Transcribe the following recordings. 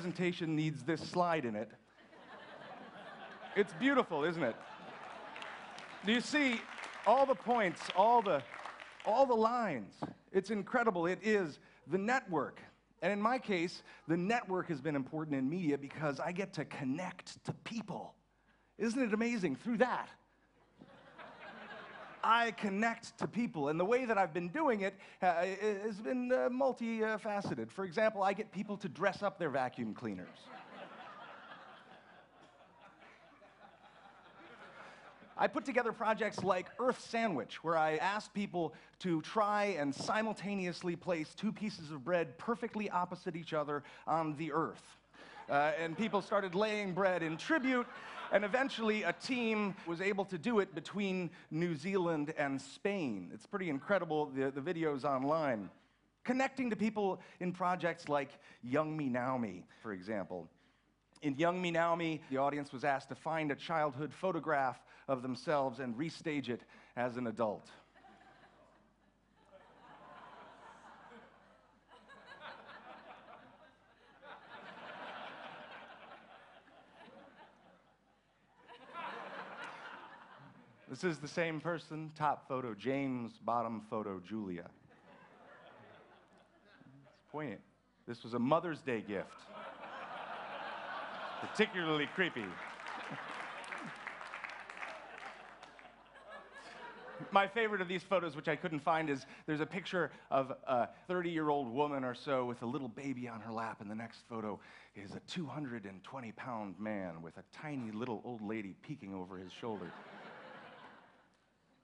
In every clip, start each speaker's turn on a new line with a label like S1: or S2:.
S1: presentation needs this slide in it. It's beautiful, isn't it? Do you see all the points, all the, all the lines? It's incredible. It is the network. And in my case, the network has been important in media because I get to connect to people. Isn't it amazing? Through that, I connect to people. And the way that I've been doing it uh, has been uh, multifaceted. For example, I get people to dress up their vacuum cleaners. I put together projects like Earth Sandwich, where I asked people to try and simultaneously place two pieces of bread perfectly opposite each other on the earth. Uh, and people started laying bread in tribute, and eventually a team was able to do it between New Zealand and Spain. It's pretty incredible, the, the video's online. Connecting to people in projects like Young Me Now Me, for example. In Young Me Now Me, the audience was asked to find a childhood photograph of themselves and restage it as an adult. This is the same person, top photo James, bottom photo Julia. It's poignant. This was a Mother's Day gift particularly creepy. My favorite of these photos, which I couldn't find, is there's a picture of a 30 year old woman or so with a little baby on her lap, and the next photo is a 220 pound man with a tiny little old lady peeking over his shoulder.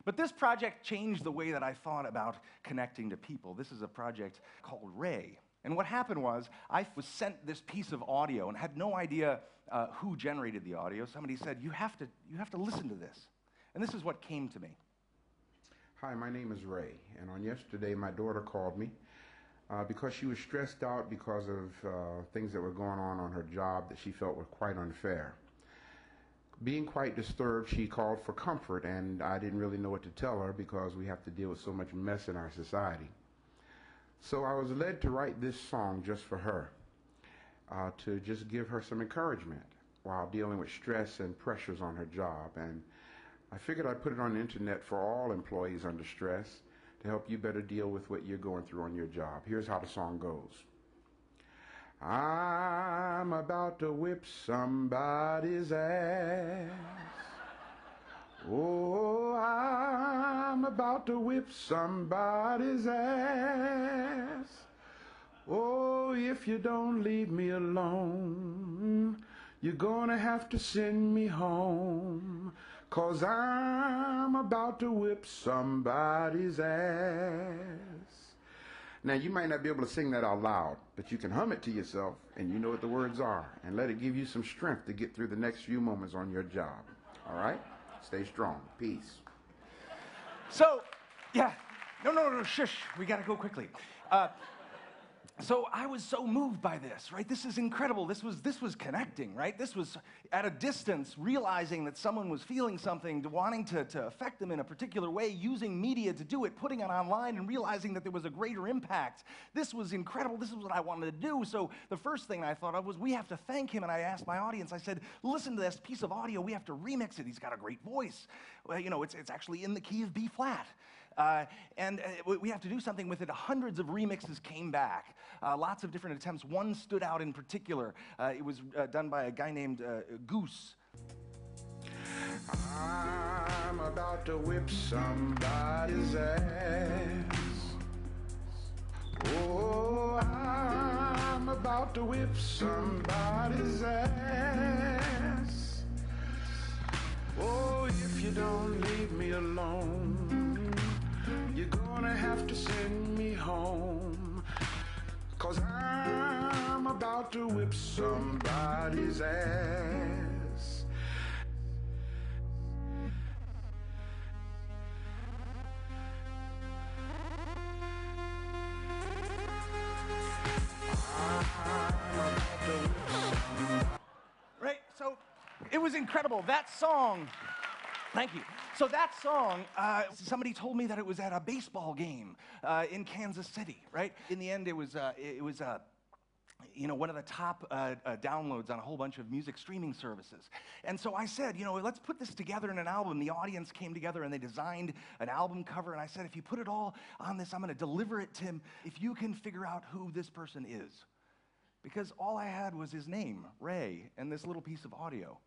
S1: But this project changed the way that I thought about connecting to people. This is a project called Ray. And what happened was, I was sent this piece of audio and had no idea uh, who generated the audio. Somebody said, you have, to, you have to listen to this. And this is what came to me.
S2: Hi, my name is Ray. And on yesterday, my daughter called me uh, because she was stressed out because of uh, things that were going on on her job that she felt were quite unfair. Being quite disturbed, she called for comfort, and I didn't really know what to tell her because we have to deal with so much mess in our society. So I was led to write this song just for her, uh, to just give her some encouragement while dealing with stress and pressures on her job. And I figured I'd put it on the internet for all employees under stress to help you better deal with what you're going through on your job. Here's how the song goes. I'm about to whip somebody's ass. Oh, I'm about to whip somebody's ass. Oh, if you don't leave me alone, you're gonna have to send me home. Cause I'm about to whip somebody's ass. Now, you might not be able to sing that out loud, but you can hum it to yourself and you know what the words are and let it give you some strength to get through the next few moments on your job. All right? Stay strong. Peace.
S1: So, yeah. No, no, no, shush. We got to go quickly. Uh, so I was so moved by this, right? This is incredible. This was this was connecting, right? This was at a distance, realizing that someone was feeling something, wanting to, to affect them in a particular way, using media to do it, putting it online, and realizing that there was a greater impact. This was incredible. This is what I wanted to do. So the first thing I thought of was we have to thank him. And I asked my audience, I said, listen to this piece of audio. We have to remix it. He's got a great voice. Well, you know, it's, it's actually in the key of B flat. Uh, and uh, we have to do something with it. Hundreds of remixes came back, uh, lots of different attempts. One stood out in particular. Uh, it was uh, done by a guy named uh, Goose.
S2: I'm about to whip somebody's ass. Oh, I'm about to whip somebody's I'm about to whip somebody's ass.
S1: Right? So it was incredible. That song, thank you. So that song, uh, somebody told me that it was at a baseball game uh, in Kansas City, right? In the end, it was, uh, it was uh, you know, one of the top uh, uh, downloads on a whole bunch of music streaming services. And so I said, you know, let's put this together in an album. The audience came together and they designed an album cover. And I said, if you put it all on this, I'm going to deliver it to him if you can figure out who this person is. Because all I had was his name, Ray, and this little piece of audio,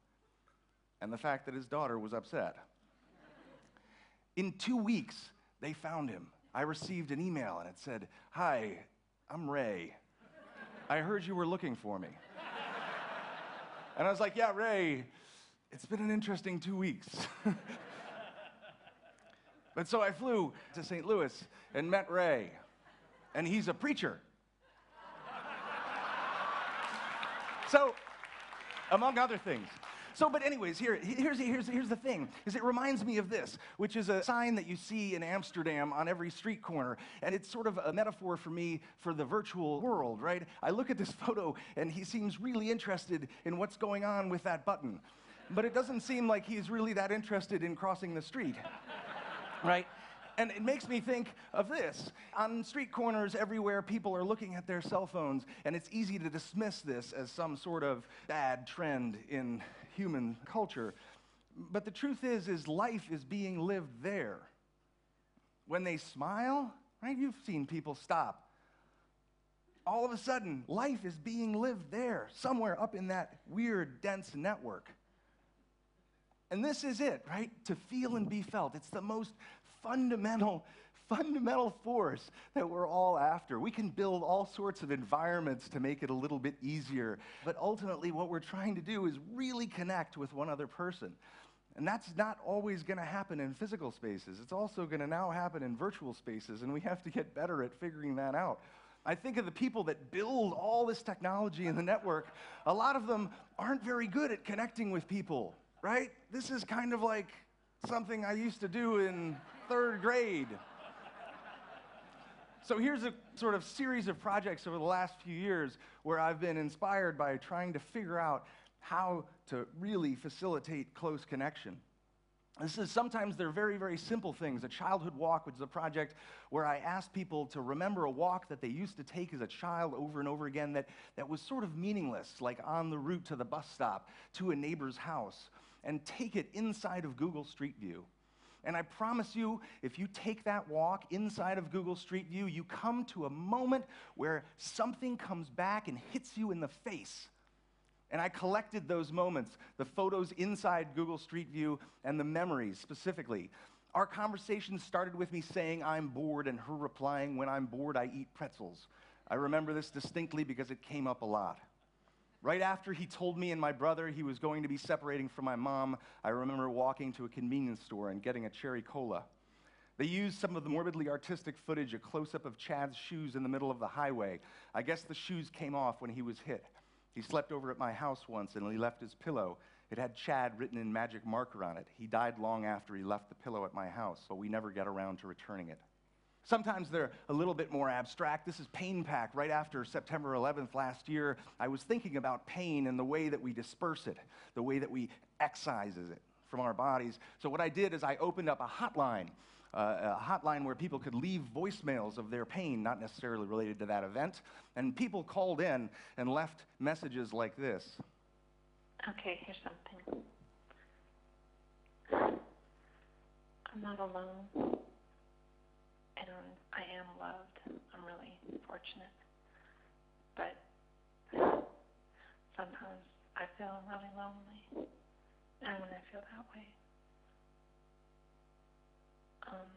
S1: and the fact that his daughter was upset. In two weeks, they found him. I received an email and it said, Hi, I'm Ray. I heard you were looking for me. And I was like, Yeah, Ray, it's been an interesting two weeks. but so I flew to St. Louis and met Ray, and he's a preacher. so, among other things. So, but anyways, here, here's, here's, here's the thing, is it reminds me of this, which is a sign that you see in Amsterdam on every street corner. And it's sort of a metaphor for me for the virtual world, right? I look at this photo and he seems really interested in what's going on with that button. But it doesn't seem like he's really that interested in crossing the street, right? And it makes me think of this. On street corners everywhere, people are looking at their cell phones, and it's easy to dismiss this as some sort of bad trend in human culture. But the truth is, is life is being lived there. When they smile, right? You've seen people stop. All of a sudden, life is being lived there, somewhere up in that weird, dense network. And this is it, right? To feel and be felt. It's the most fundamental, fundamental force that we're all after. We can build all sorts of environments to make it a little bit easier, but ultimately, what we're trying to do is really connect with one other person. And that's not always going to happen in physical spaces. It's also going to now happen in virtual spaces, and we have to get better at figuring that out. I think of the people that build all this technology in the network, a lot of them aren't very good at connecting with people, right? This is kind of like something I used to do in third grade. So here's a sort of series of projects over the last few years where I've been inspired by trying to figure out how to really facilitate close connection. This is sometimes they're very, very simple things. A childhood walk, which is a project where I asked people to remember a walk that they used to take as a child over and over again that, that was sort of meaningless, like on the route to the bus stop, to a neighbor's house, and take it inside of Google Street View. And I promise you, if you take that walk inside of Google Street View, you come to a moment where something comes back and hits you in the face. And I collected those moments, the photos inside Google Street View and the memories specifically. Our conversation started with me saying, I'm bored, and her replying, When I'm bored, I eat pretzels. I remember this distinctly because it came up a lot. Right after he told me and my brother he was going to be separating from my mom, I remember walking to a convenience store and getting a cherry cola. They used some of the morbidly artistic footage, a close up of Chad's shoes in the middle of the highway. I guess the shoes came off when he was hit. He slept over at my house once and he left his pillow. It had Chad written in magic marker on it. He died long after he left the pillow at my house, but we never got around to returning it. Sometimes they're a little bit more abstract. This is Pain Pack. Right after September 11th last year, I was thinking about pain and the way that we disperse it, the way that we excises it from our bodies. So what I did is I opened up a hotline, uh, a hotline where people could leave voicemails of their pain, not necessarily related to that event. And people called in and left messages like this.
S3: Okay, here's something. I'm not alone and I am loved. I'm really fortunate. But sometimes I feel really lonely. And when I feel that way, um,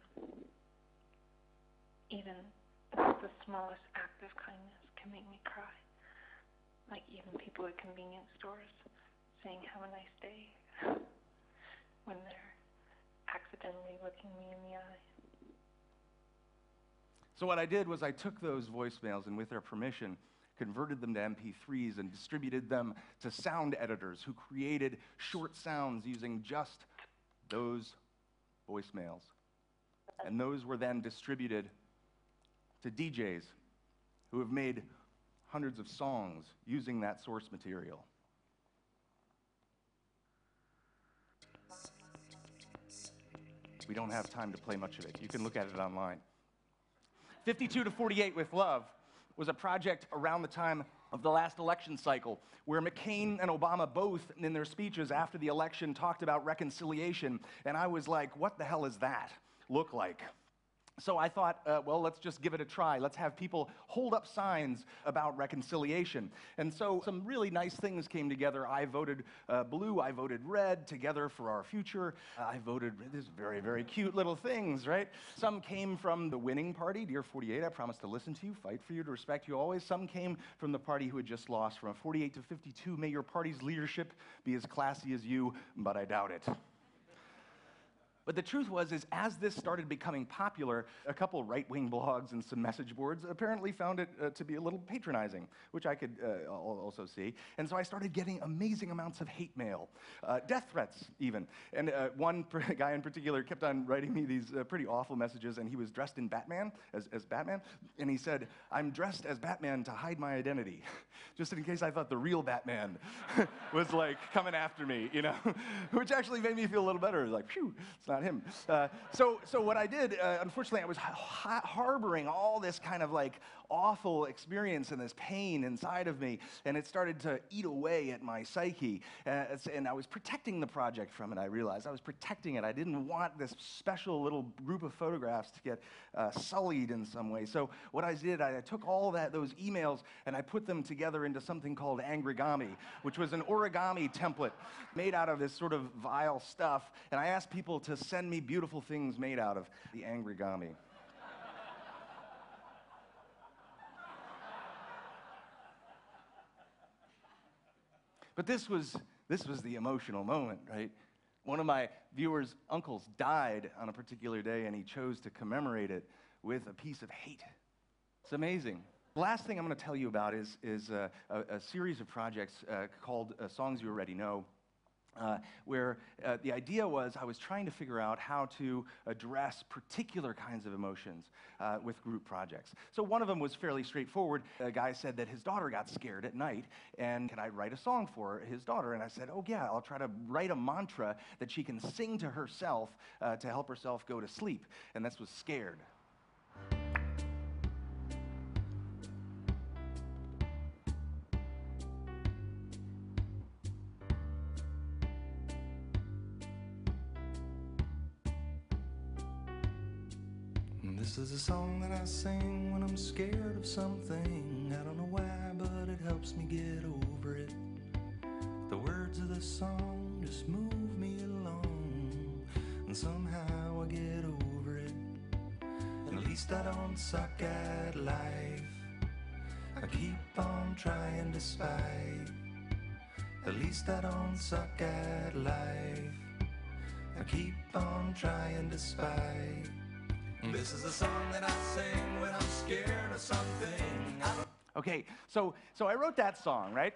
S3: even the smallest act of kindness can make me cry. Like even people at convenience stores saying, have a nice day, when they're accidentally looking me in the eye.
S1: So, what I did was I took those voicemails and, with their permission, converted them to MP3s and distributed them to sound editors who created short sounds using just those voicemails. And those were then distributed to DJs who have made hundreds of songs using that source material. We don't have time to play much of it. You can look at it online. 52 to 48 with love was a project around the time of the last election cycle where McCain and Obama both, in their speeches after the election, talked about reconciliation. And I was like, what the hell is that look like? So I thought, uh, well, let's just give it a try. Let's have people hold up signs about reconciliation. And so some really nice things came together. I voted uh, blue, I voted red, together for our future. I voted, these very, very cute little things, right? Some came from the winning party, Dear 48, I promise to listen to you, fight for you, to respect you always. Some came from the party who had just lost from a 48 to 52. May your party's leadership be as classy as you, but I doubt it. But the truth was, is as this started becoming popular, a couple right-wing blogs and some message boards apparently found it uh, to be a little patronizing, which I could uh, also see. And so I started getting amazing amounts of hate mail, uh, death threats even. And uh, one guy in particular kept on writing me these uh, pretty awful messages, and he was dressed in Batman, as, as Batman, and he said, I'm dressed as Batman to hide my identity, just in case I thought the real Batman was like coming after me, you know, which actually made me feel a little better. Like, phew, it's not him. Uh, so, so what I did, uh, unfortunately, I was ha- harboring all this kind of like awful experience and this pain inside of me, and it started to eat away at my psyche. Uh, and I was protecting the project from it. I realized I was protecting it. I didn't want this special little group of photographs to get uh, sullied in some way. So what I did, I, I took all that those emails and I put them together into something called Angrigami, which was an origami template made out of this sort of vile stuff. And I asked people to send me beautiful things made out of the angry Angrigami. But this was, this was the emotional moment, right? One of my viewers' uncles died on a particular day, and he chose to commemorate it with a piece of hate. It's amazing. The last thing I'm going to tell you about is, is a, a, series of projects uh, called uh, Songs You Already Know. Uh, where uh, the idea was I was trying to figure out how to address particular kinds of emotions uh, with group projects. So one of them was fairly straightforward. A guy said that his daughter got scared at night, and can I write a song for his daughter? And I said, oh yeah, I'll try to write a mantra that she can sing to herself uh, to help herself go to sleep. And this was Scared.
S4: Is a song that I sing when I'm scared of something. I don't know why, but it helps me get over it. The words of the song just move me along, and somehow I get over it. And at least I don't suck at life. I keep on trying despite. At least I don't suck at life. I keep on trying despite. This is a song that I sing when I'm scared of something.
S1: Okay, so so I wrote that song, right?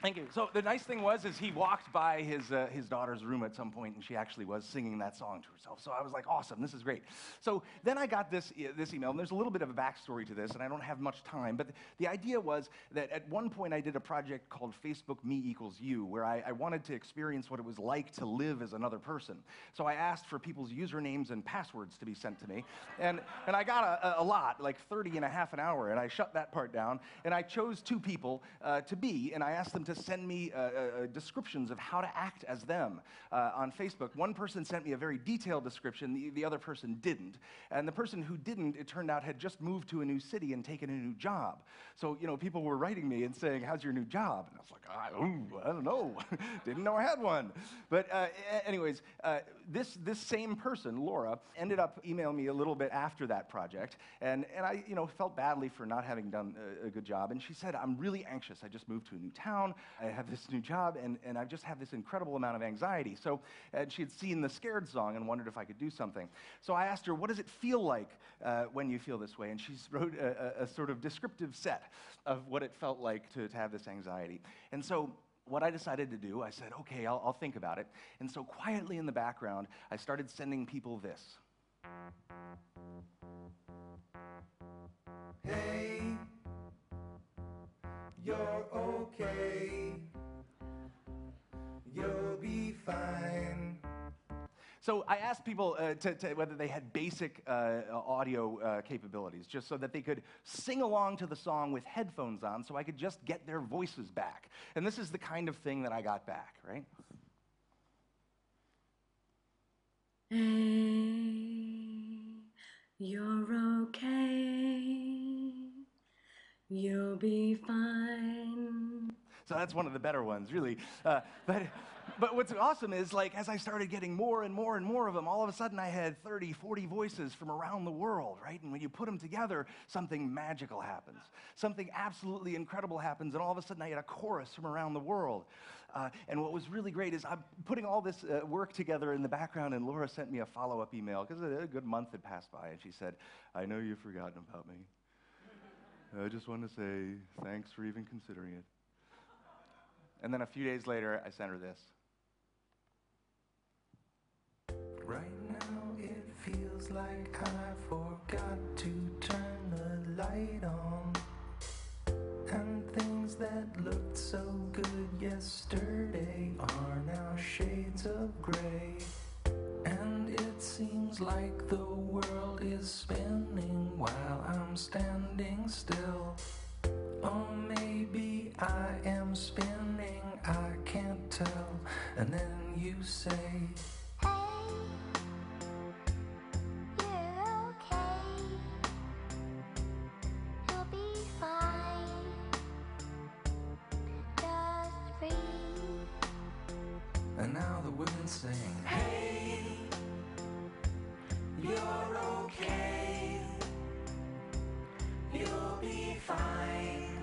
S1: Thank you. So the nice thing was, is he walked by his, uh, his daughter's room at some point, and she actually was singing that song to herself. So I was like, awesome, this is great. So then I got this, this email, and there's a little bit of a backstory to this, and I don't have much time, but the idea was that at one point I did a project called Facebook Me Equals You, where I, I wanted to experience what it was like to live as another person. So I asked for people's usernames and passwords to be sent to me, and, and I got a, a lot, like 30 and a half an hour, and I shut that part down, and I chose two people uh, to be, and I asked them to to send me uh, uh, uh, descriptions of how to act as them uh, on Facebook. One person sent me a very detailed description, the, the other person didn't. And the person who didn't, it turned out, had just moved to a new city and taken a new job. So, you know, people were writing me and saying, How's your new job? And I was like, I, ooh, I don't know. didn't know I had one. But, uh, anyways, this, this same person, Laura, ended up emailing me a little bit after that project. And, and I, you know, felt badly for not having done a, a good job. And she said, I'm really anxious. I just moved to a new town. I have this new job, and, and I just have this incredible amount of anxiety. So, she had seen the Scared song and wondered if I could do something. So I asked her, What does it feel like uh, when you feel this way? And she wrote a, a, a, sort of descriptive set of what it felt like to, to have this anxiety. And so, what I decided to do, I said, okay, I'll, I'll think about it. And so, quietly in the background, I started sending people this.
S4: Hey, you're okay. You'll be fine.
S1: So I asked people uh, to, to whether they had basic uh, audio uh, capabilities, just so that they could sing along to the song with headphones on, so I could just get their voices back. And this is the kind of thing that I got back, right?
S5: Hey, you're okay. You'll be fine.
S1: So that's one of the better ones, really. Uh, but, but what's awesome is, like, as I started getting more and more and more of them, all of a sudden I had 30, 40 voices from around the world, right? And when you put them together, something magical happens. Something absolutely incredible happens, and all of a sudden I had a chorus from around the world. Uh, and what was really great is I'm putting all this uh, work together in the background, and Laura sent me a follow up email because a good month had passed by, and she said, I know you've forgotten about me. I just want to say thanks for even considering it. And then a few days later, I sent her this.
S4: Right now it feels like I forgot to turn the light on. And things that looked so good yesterday are now shades of gray. Seems like the world is spinning while I'm standing still. Or maybe I am spinning, I can't tell. And then you say,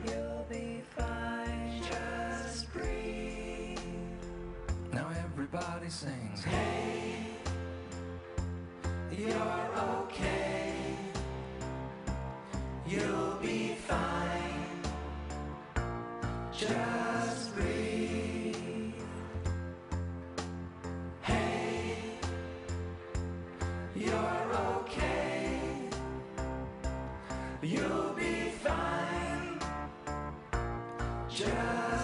S6: You'll be fine. Just breathe.
S4: Now everybody sings, Hey, you're okay. You'll be fine. Just breathe. Hey, you're okay. You'll be fine. Just